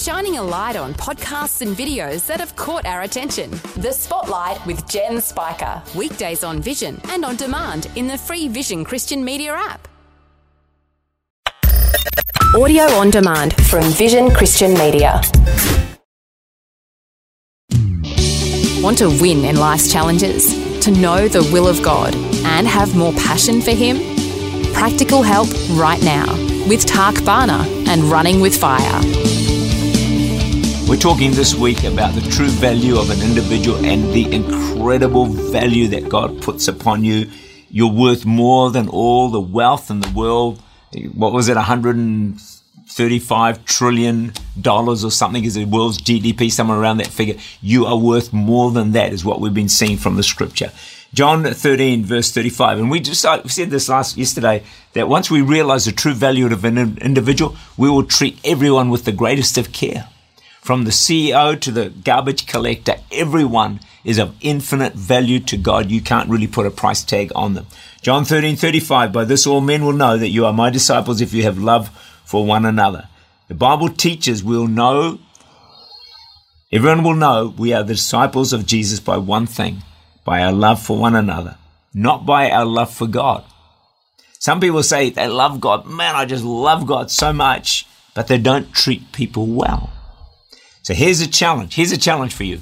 shining a light on podcasts and videos that have caught our attention. The Spotlight with Jen Spiker. Weekdays on Vision and on demand in the free Vision Christian Media app. Audio on demand from Vision Christian Media. Want to win in life's challenges? To know the will of God and have more passion for Him? Practical help right now with Tak Bhana and Running with Fire. We're talking this week about the true value of an individual and the incredible value that God puts upon you. You're worth more than all the wealth in the world. What was it, 135 trillion dollars or something is the world's GDP, somewhere around that figure. You are worth more than that, is what we've been seeing from the scripture. John 13, verse 35. And we just we said this last yesterday that once we realize the true value of an individual, we will treat everyone with the greatest of care. From the CEO to the garbage collector, everyone is of infinite value to God. You can't really put a price tag on them. John 13, 35, by this all men will know that you are my disciples if you have love for one another. The Bible teaches we'll know, everyone will know we are the disciples of Jesus by one thing, by our love for one another, not by our love for God. Some people say they love God. Man, I just love God so much, but they don't treat people well. So here's a challenge. Here's a challenge for you.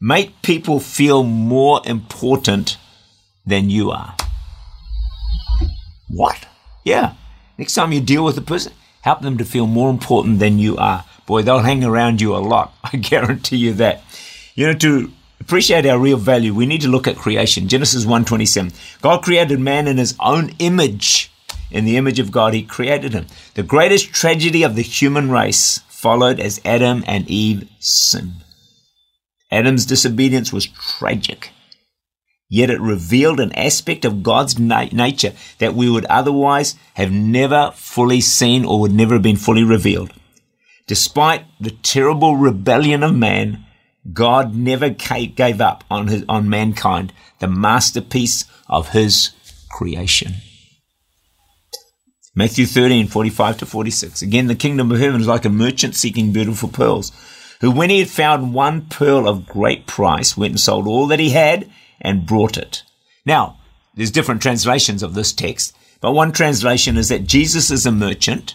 Make people feel more important than you are. What? Yeah. Next time you deal with a person, help them to feel more important than you are. Boy, they'll hang around you a lot. I guarantee you that. You know, to appreciate our real value, we need to look at creation. Genesis 1:27. God created man in his own image. In the image of God, he created him. The greatest tragedy of the human race followed as Adam and Eve sinned. Adam's disobedience was tragic, yet it revealed an aspect of God's na- nature that we would otherwise have never fully seen or would never have been fully revealed. Despite the terrible rebellion of man, God never gave up on, his, on mankind, the masterpiece of his creation. Matthew 13, 45 to 46. Again, the kingdom of heaven is like a merchant seeking beautiful pearls, who when he had found one pearl of great price, went and sold all that he had and brought it. Now, there's different translations of this text, but one translation is that Jesus is a merchant.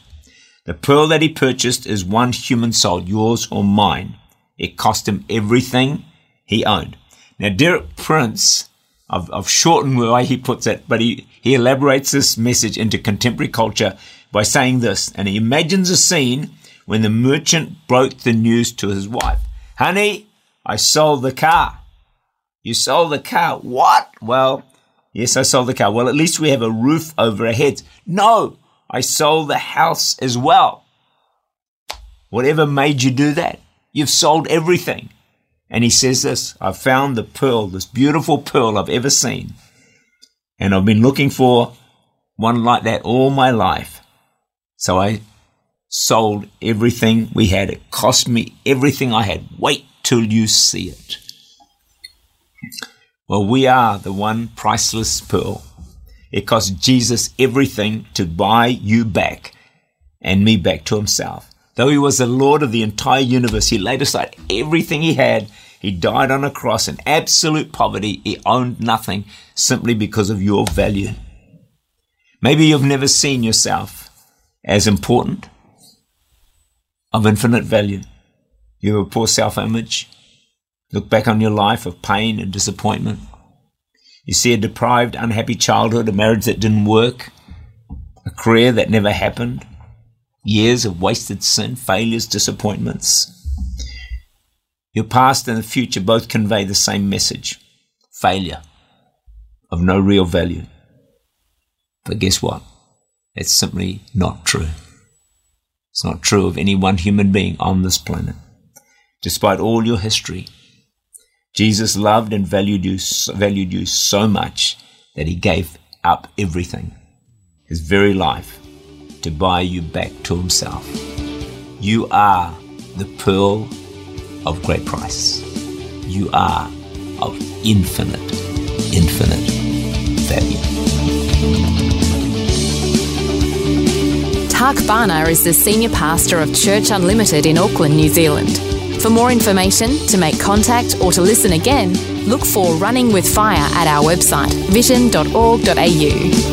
The pearl that he purchased is one human soul, yours or mine. It cost him everything he owned. Now, Derek Prince I've, I've shortened the way he puts it, but he, he elaborates this message into contemporary culture by saying this, and he imagines a scene when the merchant broke the news to his wife. Honey, I sold the car. You sold the car. What? Well, yes, I sold the car. Well, at least we have a roof over our heads. No, I sold the house as well. Whatever made you do that? You've sold everything. And he says this I've found the pearl, this beautiful pearl I've ever seen. And I've been looking for one like that all my life. So I sold everything we had. It cost me everything I had. Wait till you see it. Well, we are the one priceless pearl. It cost Jesus everything to buy you back and me back to himself. Though he was the Lord of the entire universe, he laid aside everything he had. He died on a cross in absolute poverty. He owned nothing simply because of your value. Maybe you've never seen yourself as important, of infinite value. You have a poor self image. Look back on your life of pain and disappointment. You see a deprived, unhappy childhood, a marriage that didn't work, a career that never happened, years of wasted sin, failures, disappointments. Your past and the future both convey the same message failure of no real value. But guess what? It's simply not true. It's not true of any one human being on this planet. Despite all your history, Jesus loved and valued you, valued you so much that he gave up everything, his very life, to buy you back to Himself. You are the pearl of great price. You are of infinite, infinite value. Bhana is the senior pastor of Church Unlimited in Auckland, New Zealand. For more information, to make contact, or to listen again, look for Running with Fire at our website, vision.org.au.